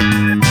Música